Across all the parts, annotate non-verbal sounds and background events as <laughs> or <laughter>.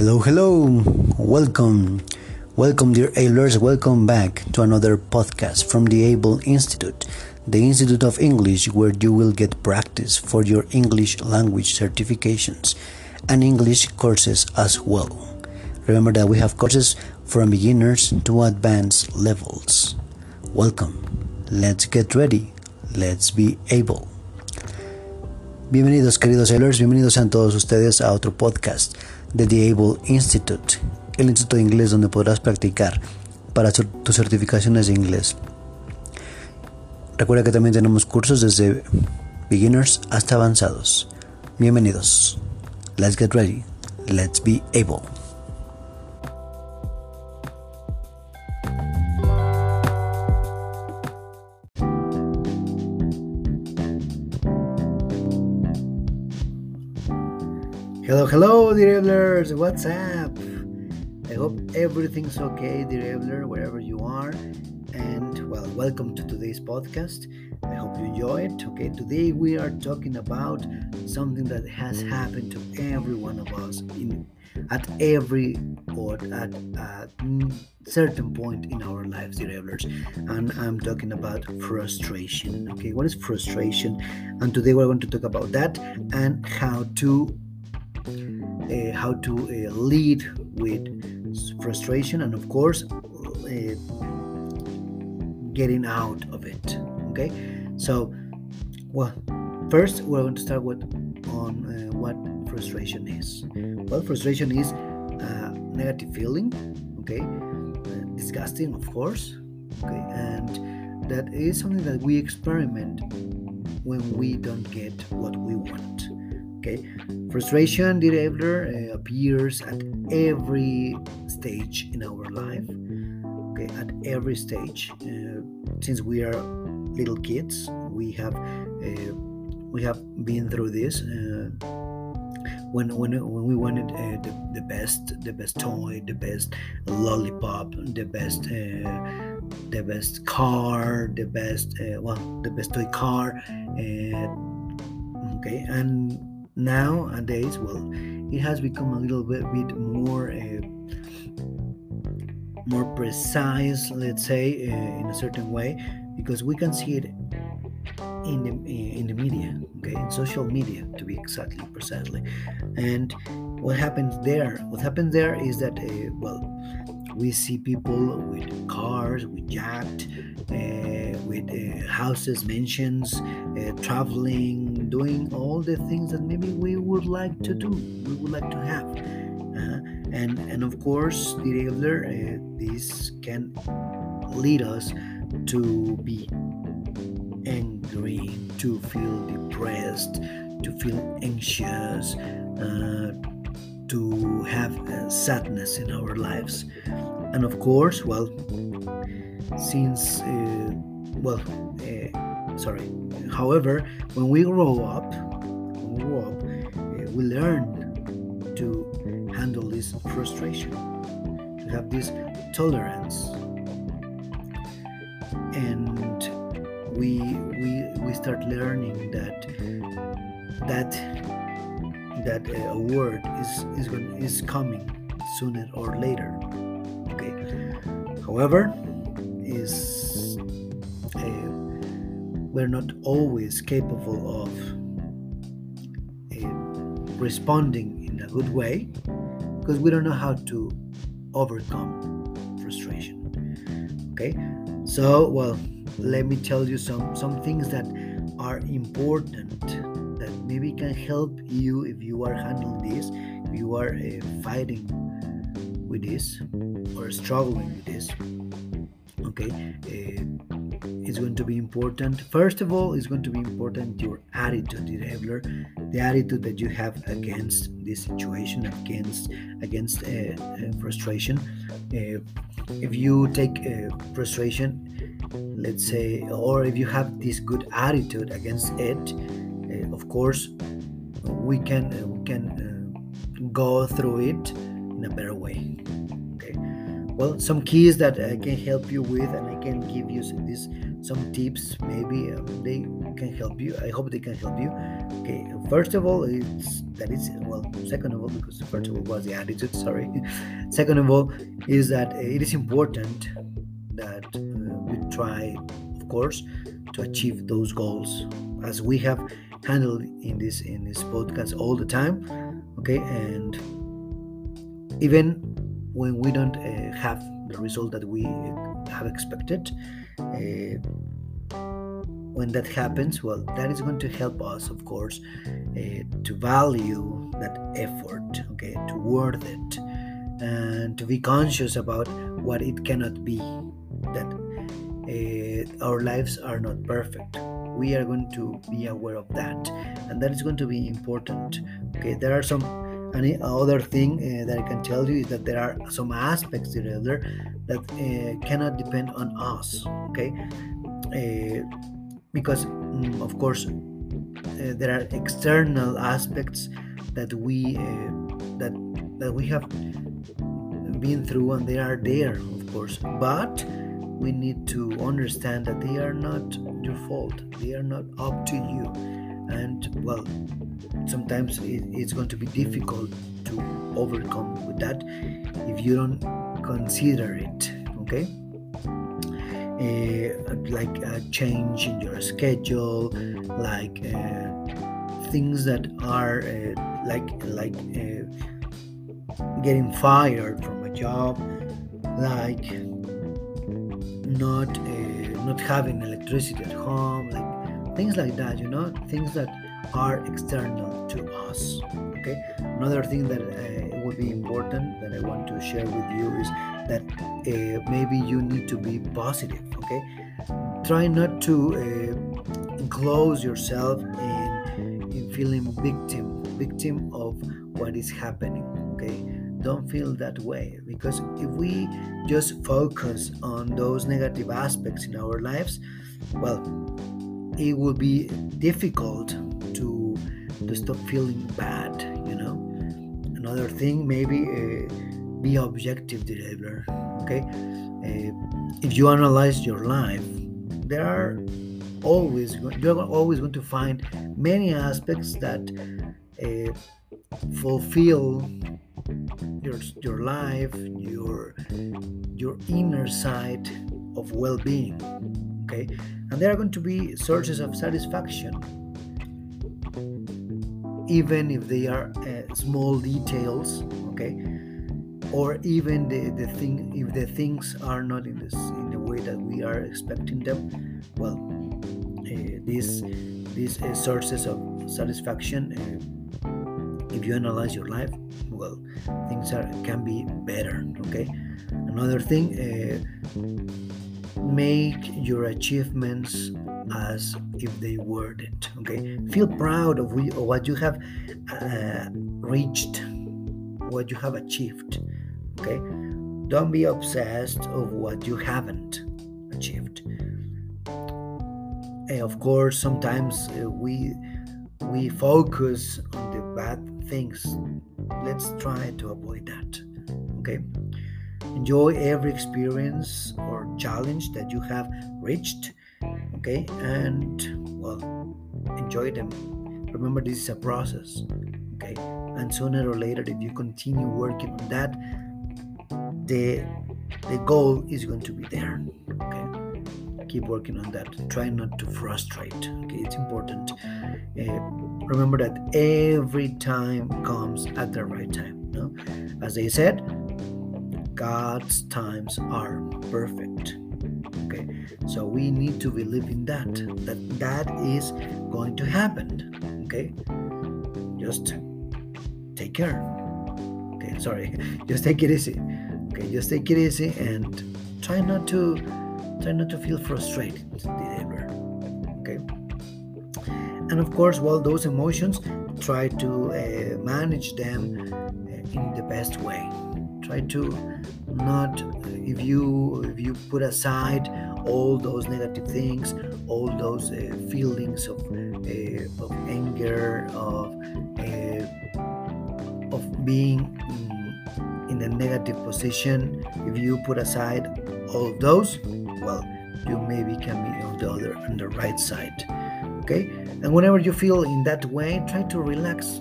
Hello, hello, welcome, welcome, dear Ailers, welcome back to another podcast from the Able Institute, the Institute of English, where you will get practice for your English language certifications and English courses as well. Remember that we have courses from beginners to advanced levels. Welcome, let's get ready, let's be able. Bienvenidos queridos sailors, bienvenidos a todos ustedes a otro podcast de The Able Institute, el instituto de inglés donde podrás practicar para tus certificaciones de inglés. Recuerda que también tenemos cursos desde beginners hasta avanzados. Bienvenidos. Let's get ready. Let's be able. Hello, hello, dear Ablers. What's up? I hope everything's okay, dear Abler, wherever you are. And well, welcome to today's podcast. I hope you enjoy it. Okay, today we are talking about something that has happened to every one of us in at every or at a certain point in our lives, dear And I'm talking about frustration. Okay, what is frustration? And today we're going to talk about that and how to how to uh, lead with frustration and of course uh, getting out of it okay? So well first we're going to start with on uh, what frustration is. Well frustration is a negative feeling okay? Uh, disgusting of course okay? And that is something that we experiment when we don't get what we want okay? Frustration dear uh, appears at every stage in our life. Okay? At every stage uh, since we are little kids we have uh, we have been through this uh, when when when we wanted uh, the, the best the best toy the best lollipop the best uh, the best car the best well the best toy car okay? And nowadays well it has become a little bit, bit more uh, more precise let's say uh, in a certain way because we can see it in the in the media okay in social media to be exactly precisely. And what happens there what happens there is that uh, well we see people with cars, with yacht, uh, with houses, mansions, traveling, doing all the things that maybe we would like to do, we would like to have. Uh, and and of course, other uh, this can lead us to be angry, to feel depressed, to feel anxious uh, to have sadness in our lives. And of course, well, since, uh, well, uh, sorry, however, when we grow up, we learn to handle this frustration, to have this tolerance. And we, we, we start learning that that that a word is is going is coming sooner or later. Okay. However is uh, we're not always capable of responding in a good way because we don't know how to overcome frustration okay so well let me tell you some some things that are important that maybe can help you if you are handling this, if you are uh, fighting with this or struggling with this. Okay, uh, it's going to be important. First of all, it's going to be important your attitude, behavior, the attitude that you have against this situation, against against uh, uh frustration. Uh, if you take uh, frustration, let's say, or if you have this good attitude against it, uh, of course we can uh, we can go through it in a better way well some keys that i can help you with and i can give you this some tips maybe um, they can help you. I hope they can help you. Okay first of all it's that is well second of all because first of all was the attitude sorry. <laughs> Second of all is that it is important that uh, we try of course to achieve those goals as we have handled in this in this podcast all the time. Okay and even when we don't uh, have the result that we have expected uh, when that happens well that is going to help us of course uh, to value that effort okay to worth it and to be conscious about what it cannot be that uh, our lives are not perfect. We are going to be aware of that and that is going to be important okay? There are some and other thing uh, that I can tell you is that there are some aspects to the other that uh, cannot depend on us. Okay, uh, because mm, of course uh, there are external aspects that we uh, that that we have been through and they are there, of course, but we need to understand that they are not your fault. They are not up to you, and well sometimes it's going to be difficult to overcome with that if you don't consider it okay? Uh, like a change in your schedule like uh, things that are uh, like like uh, getting fired from a job like not uh, not having electricity at home things like that you know things that are external to us okay? Another thing that uh, would be important that i want to share with you is that uh, maybe you need to be positive okay? Try not to uh, enclose yourself in, in feeling victim victim of what is happening okay? Don't feel that way because if we just focus on those negative aspects in our lives well it will be difficult to to stop feeling bad you know? Another thing maybe uh, be objective Derailer okay? Uh, if you analyze your life there are always you're always going to find many aspects that uh, fulfill your your life your your inner side of well-being okay? And there are going to be sources of satisfaction even if they are uh, small details okay? Or even the, the thing if the things are not in this in the way that we are expecting them well uh, these these uh, sources of satisfaction uh, if you analyze your life well things are can be better okay? Another thing uh, make your achievements as if they were it. Okay, feel proud of what you have uh, reached, what you have achieved. Okay, don't be obsessed of what you haven't achieved. And of course, sometimes uh, we we focus on the bad things. Let's try to avoid that. Okay. Enjoy every experience challenge that you have reached okay? And well enjoy them. Remember this is a process okay? And sooner or later if you continue working on that the the goal is going to be there okay? Keep working on that. Try not to frustrate okay? It's important. Uh, remember that every time comes at the right time no? As I said god's times are perfect. Okay so we need to believe in that that that is going to happen. Okay just take care. Okay sorry <laughs> just take it easy. Okay just take it easy and try not to try not to feel frustrated ever okay and of course while those emotions try to uh, manage them uh, in the best way try to not if you if you put aside all those negative things all those uh, feelings of uh, of anger of uh, of being in, a negative position if you put aside all those well you maybe can be on the other on the right side okay? And whenever you feel in that way try to relax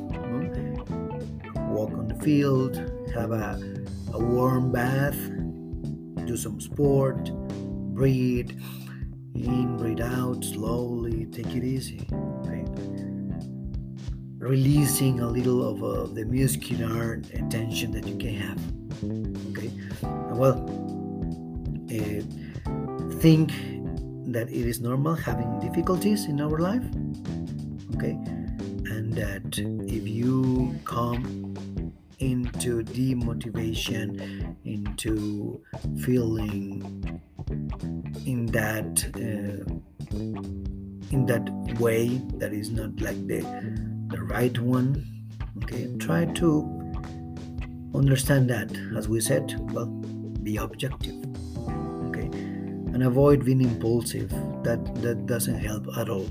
walk on the field have a, a warm bath do some sport breathe in breathe out slowly take it easy okay releasing a little of uh, the muscular tension that you can have okay? Well uh, think that it is normal having difficulties in our life okay? And that if you come into demotivation into feeling in that uh, in that way that is not like the the right one okay? Try to understand that as we said well be objective okay? And avoid being impulsive. That that doesn't help at all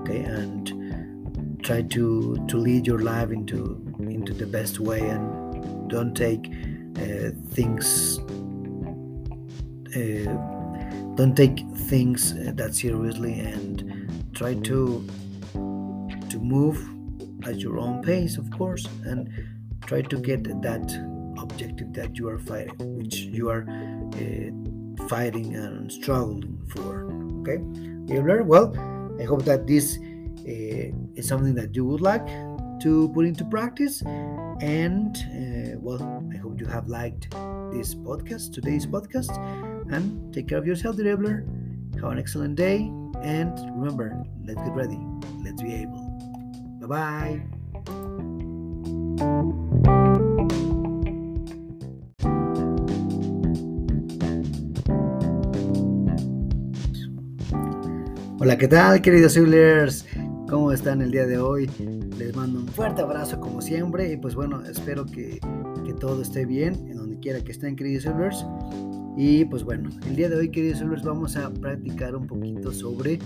okay? And try to to lead your life into the best way and don't take uh, things uh, don't take things uh, that seriously and try to to move at your own pace of course and try to get that objective that you are fighting which you are uh, fighting and struggling for okay? Well. I hope that this uh, is something that you would like to put into practice. And uh, well i hope you have liked this podcast today's podcast. And take care of yourself Dribbler. have an excellent day. And remember let's get ready. Let's be able. Bye bye Hola, ¿qué tal, queridos Siblers? ¿Cómo están el día de hoy? Les mando un fuerte abrazo como siempre y pues bueno, espero que, que todo esté bien en donde quiera que estén, queridos Siblers. Y pues bueno, el día de hoy, queridos Siblers, vamos a practicar un poquito sobre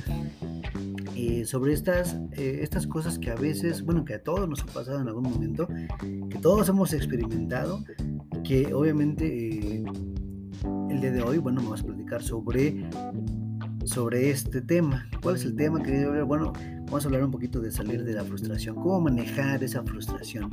eh, sobre estas, eh, estas cosas que a veces, bueno, que a todos nos ha pasado en algún momento, que todos hemos experimentado, que obviamente eh, el día de hoy, bueno, vamos a platicar sobre, sobre este tema. ¿Cuál es el tema, querido? Bueno, vamos a hablar un poquito de salir de la frustración, cómo manejar esa frustración.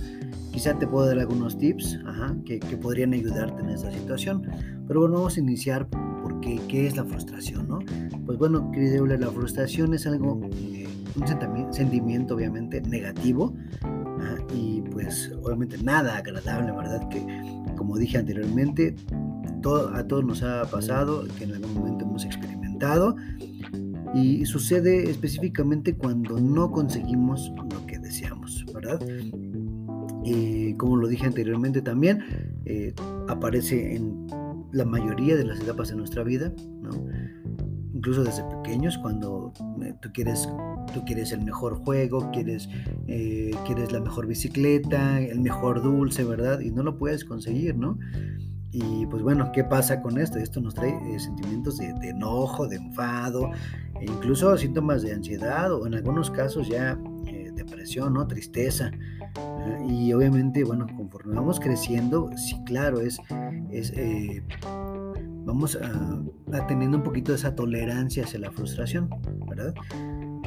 Quizá te puedo dar algunos tips que, que, podrían ayudarte en esta situación, pero bueno, vamos a iniciar porque qué es la frustración, ¿no? Pues bueno, querido la frustración es algo, eh, un sentimiento obviamente negativo y pues obviamente nada agradable, ¿verdad? Que como dije anteriormente, todo, a todos nos ha pasado, que en algún momento hemos experimentado y sucede específicamente cuando no conseguimos lo que deseamos, ¿verdad? Y como lo dije anteriormente también, eh, aparece en la mayoría de las etapas de nuestra vida, ¿no? incluso desde pequeños, cuando eh, tú quieres, tú quieres el mejor juego, quieres, eh, quieres la mejor bicicleta, el mejor dulce, ¿verdad? Y no lo puedes conseguir, ¿no? Y pues bueno, ¿qué pasa con esto? Esto nos trae eh, sentimientos de, enojo, de enfado, e incluso síntomas de ansiedad o en algunos casos ya depresión, ¿no? Tristeza. y obviamente, bueno, conforme vamos creciendo, sí, claro, es, es vamos a, teniendo un poquito de esa tolerancia hacia la frustración, ¿verdad?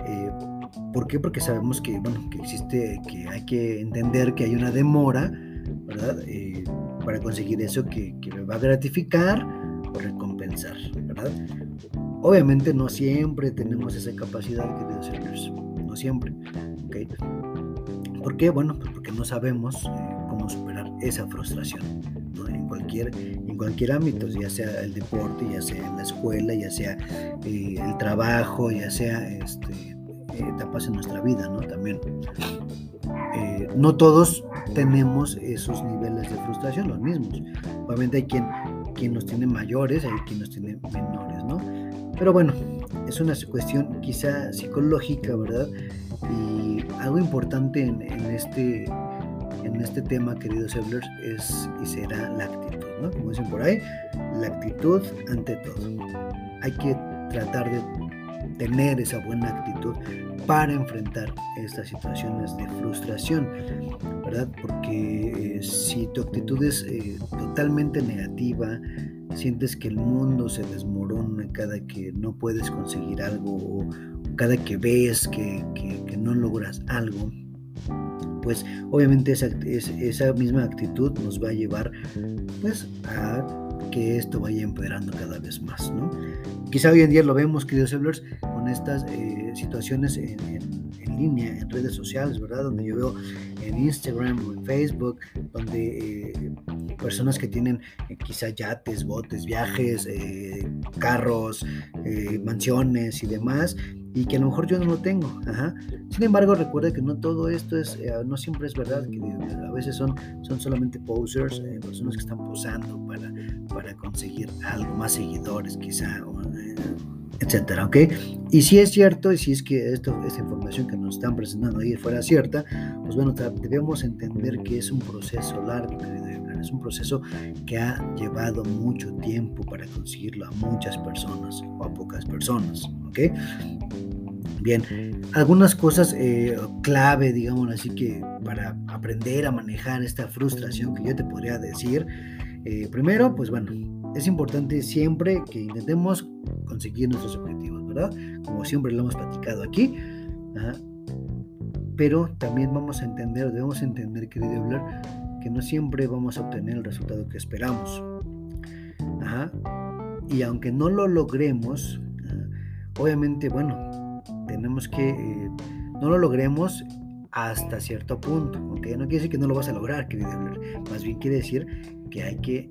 Eh, ¿Por qué? Porque sabemos que, bueno, que existe, que hay que entender que hay una demora, ¿verdad? Eh, para conseguir eso que, que, me va a gratificar o recompensar, ¿verdad? Obviamente no siempre tenemos esa capacidad, queridos señores, no siempre, ¿ok? ¿Por qué? Bueno, pues porque no sabemos eh, cómo superar esa frustración, ¿no? En cualquier cualquier ámbito, ya sea el deporte, ya sea en la escuela, ya sea eh, el trabajo, ya sea este, etapas en nuestra vida, ¿no? También. Eh, no todos tenemos esos niveles de frustración, los mismos. Obviamente hay quien, quien los tiene mayores, hay quien los tiene menores, ¿no? Pero bueno, es una cuestión quizá psicológica, ¿verdad? Y algo importante en, en este en este tema, queridos Eblers, es y será la actitud, ¿no? Como dicen por ahí, la actitud ante todo. Hay que tratar de tener esa buena actitud para enfrentar estas situaciones de frustración, Porque eh, si tu actitud es eh, totalmente negativa, sientes que el mundo se desmorona, cada que no puedes conseguir algo o cada que ves que, no logras algo, pues obviamente esa, esa misma actitud nos va a llevar pues a que esto vaya empeorando cada vez más, ¿no? Quizá hoy en día lo vemos, queridos sellers, con estas eh, situaciones en, línea, en redes sociales, ¿verdad? Donde yo veo en Instagram o en Facebook, donde eh, personas que tienen eh, quizá yates, botes, viajes, carros, mansiones y demás, y que a lo mejor yo no lo tengo. Sin embargo, recuerda que no todo esto es, no siempre es verdad, que a veces son, son solamente posers, personas que están posando para, para conseguir algo, más seguidores quizá, etcétera, ¿ok? Y si es cierto, y si es que esto, esta información que nos están presentando ahí fuera cierta, pues bueno, debemos entender que es un proceso largo, es un proceso que ha llevado mucho tiempo para conseguirlo a muchas personas o a pocas personas, ¿ok? Bien, algunas cosas eh, clave, digamos así, que para aprender a manejar esta frustración que yo te podría decir, eh, primero, pues bueno, es importante siempre que intentemos conseguir nuestros objetivos, ¿verdad? Como siempre lo hemos platicado aquí. Pero también vamos a entender, debemos entender, querido hablar, que no siempre vamos a obtener el resultado que esperamos. Y aunque no lo logremos, obviamente, bueno, tenemos que, eh, no lo logremos hasta cierto punto, ¿ok? No quiere decir que no lo vas a lograr, querido hablar, más bien quiere decir que hay que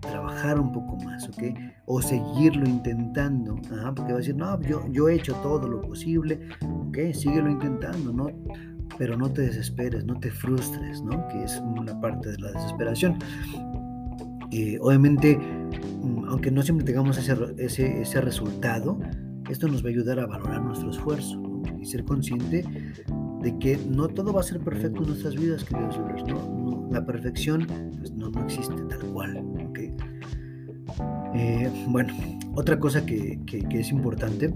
trabajar un poco más, ¿ok? O seguirlo intentando, porque va a decir, no, yo, yo he hecho todo lo posible, ¿ok? Síguelo intentando, ¿no? Pero no te desesperes, no te frustres, ¿no? Que es una parte de la desesperación. Eh, obviamente, mm, aunque no siempre tengamos ese, ese, ese, resultado, esto nos va a ayudar a valorar nuestro esfuerzo y ser consciente de que no todo va a ser perfecto en nuestras vidas, queridos ¿no? la perfección pues, no, existe tal cual. Eh, bueno, otra cosa que, es importante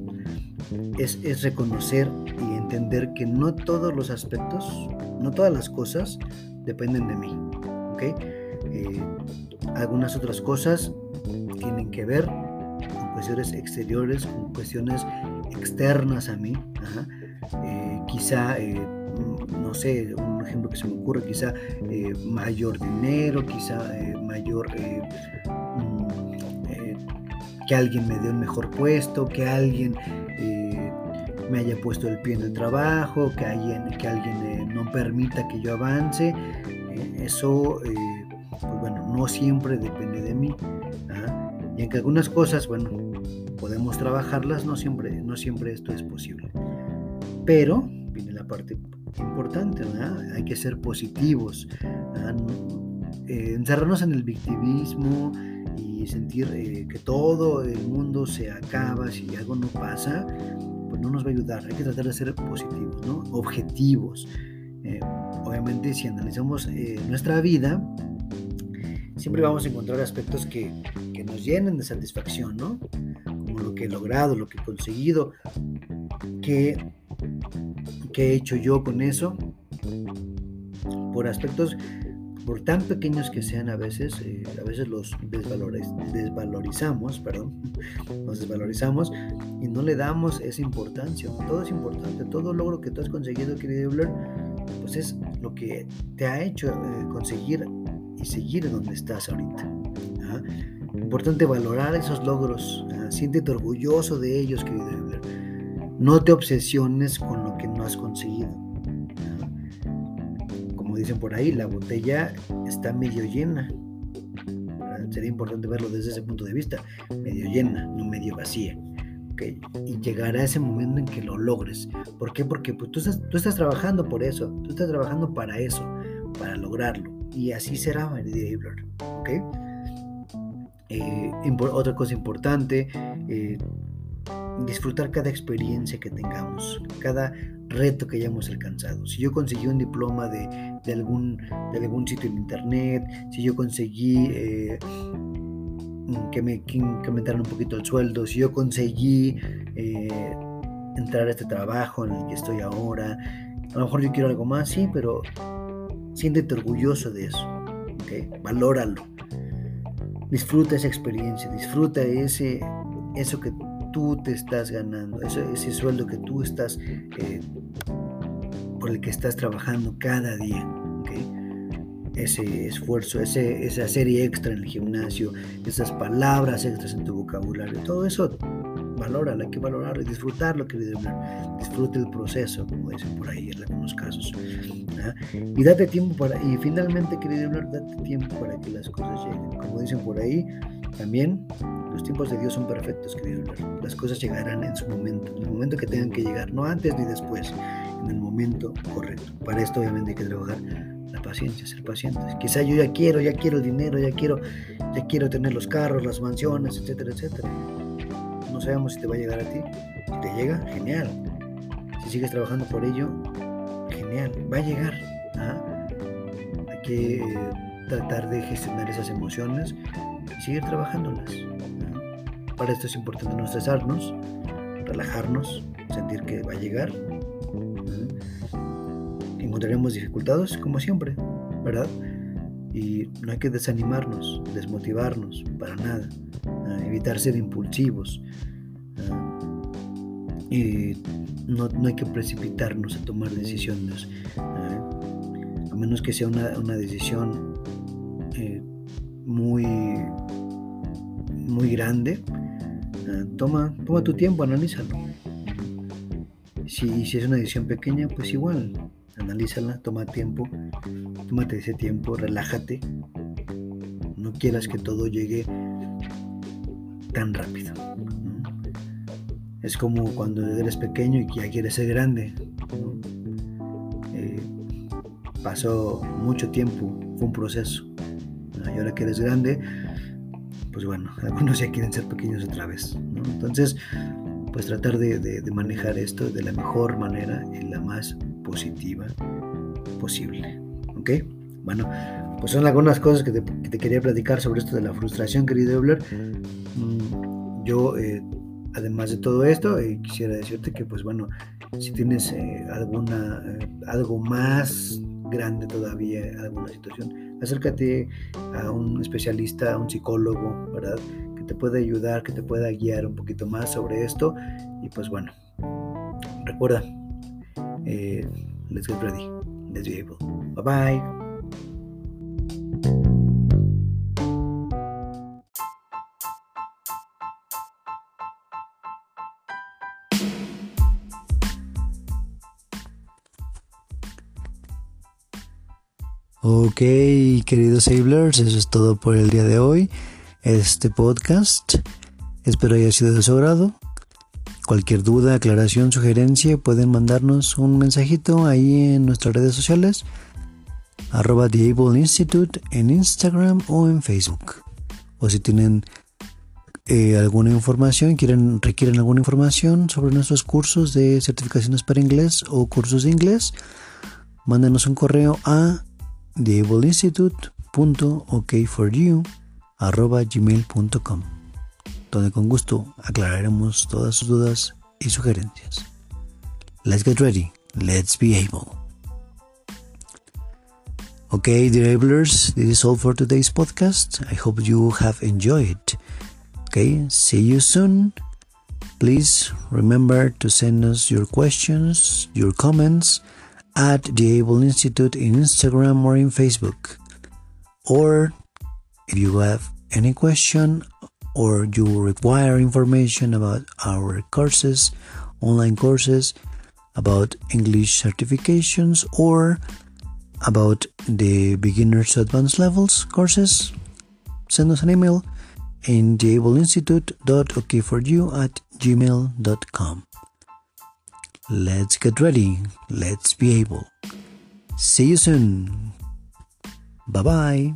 es, reconocer y entender que no todos los aspectos, no todas las cosas dependen de mí. Eh, algunas otras cosas tienen que ver con cuestiones exteriores, con cuestiones externas a mí. Eh, quizá, no sé, un ejemplo que se me ocurre, quizá mayor dinero, quizá mayor que alguien me dé un mejor puesto, que alguien eh, me haya puesto el pie en el trabajo, que alguien, que alguien eh, no permita que yo avance. Eh, eso, pues bueno, no siempre depende de mí. ¿ah? Y aunque algunas cosas, bueno, podemos trabajarlas, no siempre, no siempre esto es posible. Pero viene la parte importante, Hay que ser positivos. ¿ah? encerrarnos en el victimismo, y sentir eh, que todo el mundo se acaba si algo no pasa, pues no nos va a ayudar. Hay que tratar de ser positivos, ¿no? objetivos. Eh, obviamente, si analizamos eh, nuestra vida, siempre vamos a encontrar aspectos que, que, nos llenen de satisfacción, ¿no? Como lo que he logrado, lo que he conseguido, qué, qué he hecho yo con eso, por aspectos por tan pequeños que sean a veces, eh, a veces los desvalorizamos, perdón, <laughs> nos desvalorizamos y no le damos esa importancia. Todo es importante, todo logro que tú has conseguido, querido Blair, pues es lo que te ha hecho eh, conseguir y seguir donde estás ahorita. Importante valorar esos logros, siéntete orgulloso de ellos, querido Blair. No te obsesiones con lo que no has conseguido dicen por ahí, la botella está medio llena. Sería importante verlo desde ese punto de vista, medio llena, no medio vacía. ¿okay? Y llegará ese momento en que lo logres. ¿Por qué? Porque pues, tú, estás, tú estás trabajando por eso, tú estás trabajando para eso, para lograrlo. Y así será, Mary ¿okay? Eh, otra cosa importante, eh, disfrutar cada experiencia que tengamos, cada reto que hayamos alcanzado. Si yo conseguí un diploma de, algún, de algún sitio en internet, si yo conseguí eh, que, me, aumentaran un poquito el sueldo, si yo conseguí eh, entrar a este trabajo en el que estoy ahora, a lo mejor yo quiero algo más, sí, pero siéntete orgulloso de eso, ¿okay? valóralo, disfruta esa experiencia, disfruta ese, eso que tú te estás ganando, ese sueldo que tú estás, eh, por el que estás trabajando cada día, ese esfuerzo, ese, esa serie extra en el gimnasio, esas palabras extras en tu vocabulario, todo eso valóralo, hay que valorarlo y disfrutarlo, querido Disfrute el proceso, como dicen por ahí en algunos casos. Y date tiempo para, y finalmente, querido date tiempo para que las cosas lleguen. Como dicen por ahí, también los tiempos de Dios son perfectos, querido Las cosas llegarán en su momento, en el momento que tengan que llegar, no antes ni después, en el momento correcto. Para esto obviamente hay que trabajar la paciencia, ser pacientes. Quizá yo ya quiero, ya quiero dinero, ya quiero, ya quiero tener los carros, las mansiones, etcétera, etcétera. No sabemos si te va a llegar a ti. Si te llega, genial. Si sigues trabajando por ello, genial, va a llegar. ¿ah? Hay que tratar de gestionar esas emociones seguir trabajándolas. Para esto es importante no estresarnos, relajarnos, sentir que va a llegar encontraremos dificultades como siempre, ¿verdad? Y no hay que desanimarnos, desmotivarnos para nada, evitar ser impulsivos. y no, hay que precipitarnos a tomar decisiones, a menos que sea una, decisión eh, muy, muy grande. toma, toma tu tiempo, analízalo. Si, si es una decisión pequeña, pues igual, analízala, toma tiempo, tómate ese tiempo, relájate. No quieras que todo llegue tan rápido. Es como cuando eres pequeño y ya quieres ser grande. Eh, pasó mucho tiempo, fue un proceso. Y ahora que eres grande, pues bueno, <laughs> algunos ya quieren ser pequeños otra vez. Entonces, pues tratar de, de, manejar esto de la mejor manera y la más positiva posible. ¿Ok? Bueno, pues son algunas cosas que te, quería platicar sobre esto de la frustración, querido Ebler. Mm, yo, eh, además de todo esto, eh, quisiera decirte que, pues bueno, si tienes eh, alguna, algo más grande todavía, alguna situación, acércate a un especialista, a un psicólogo, ¿verdad? Que te pueda ayudar, que te pueda guiar un poquito más sobre esto. Y pues bueno, recuerda, eh, let's get ready. Let's be able. Bye bye. Ok, queridos Sablers, eso es todo por el día de hoy. Este podcast. Espero haya sido de su agrado. Cualquier duda, aclaración, sugerencia, pueden mandarnos un mensajito ahí en nuestras redes sociales, arroba The Able Institute en Instagram o en Facebook. O si tienen eh, alguna información, quieren, requieren alguna información sobre nuestros cursos de certificaciones para inglés o cursos de inglés, mándenos un correo a theableinstitute.okforyou.gmail.com donde con gusto aclararemos todas sus dudas y sugerencias. Let's get ready. Let's be able. Okay, dear Ablers, this is all for today's podcast. I hope you have enjoyed. Okay, see you soon. Please remember to send us your questions, your comments at the Able Institute in Instagram or in Facebook. Or if you have any question or you require information about our courses, online courses, about English certifications, or about the beginners to advanced levels courses, send us an email in theableinstitute.okforyou at gmail.com. Let's get ready. Let's be able. See you soon. Bye bye.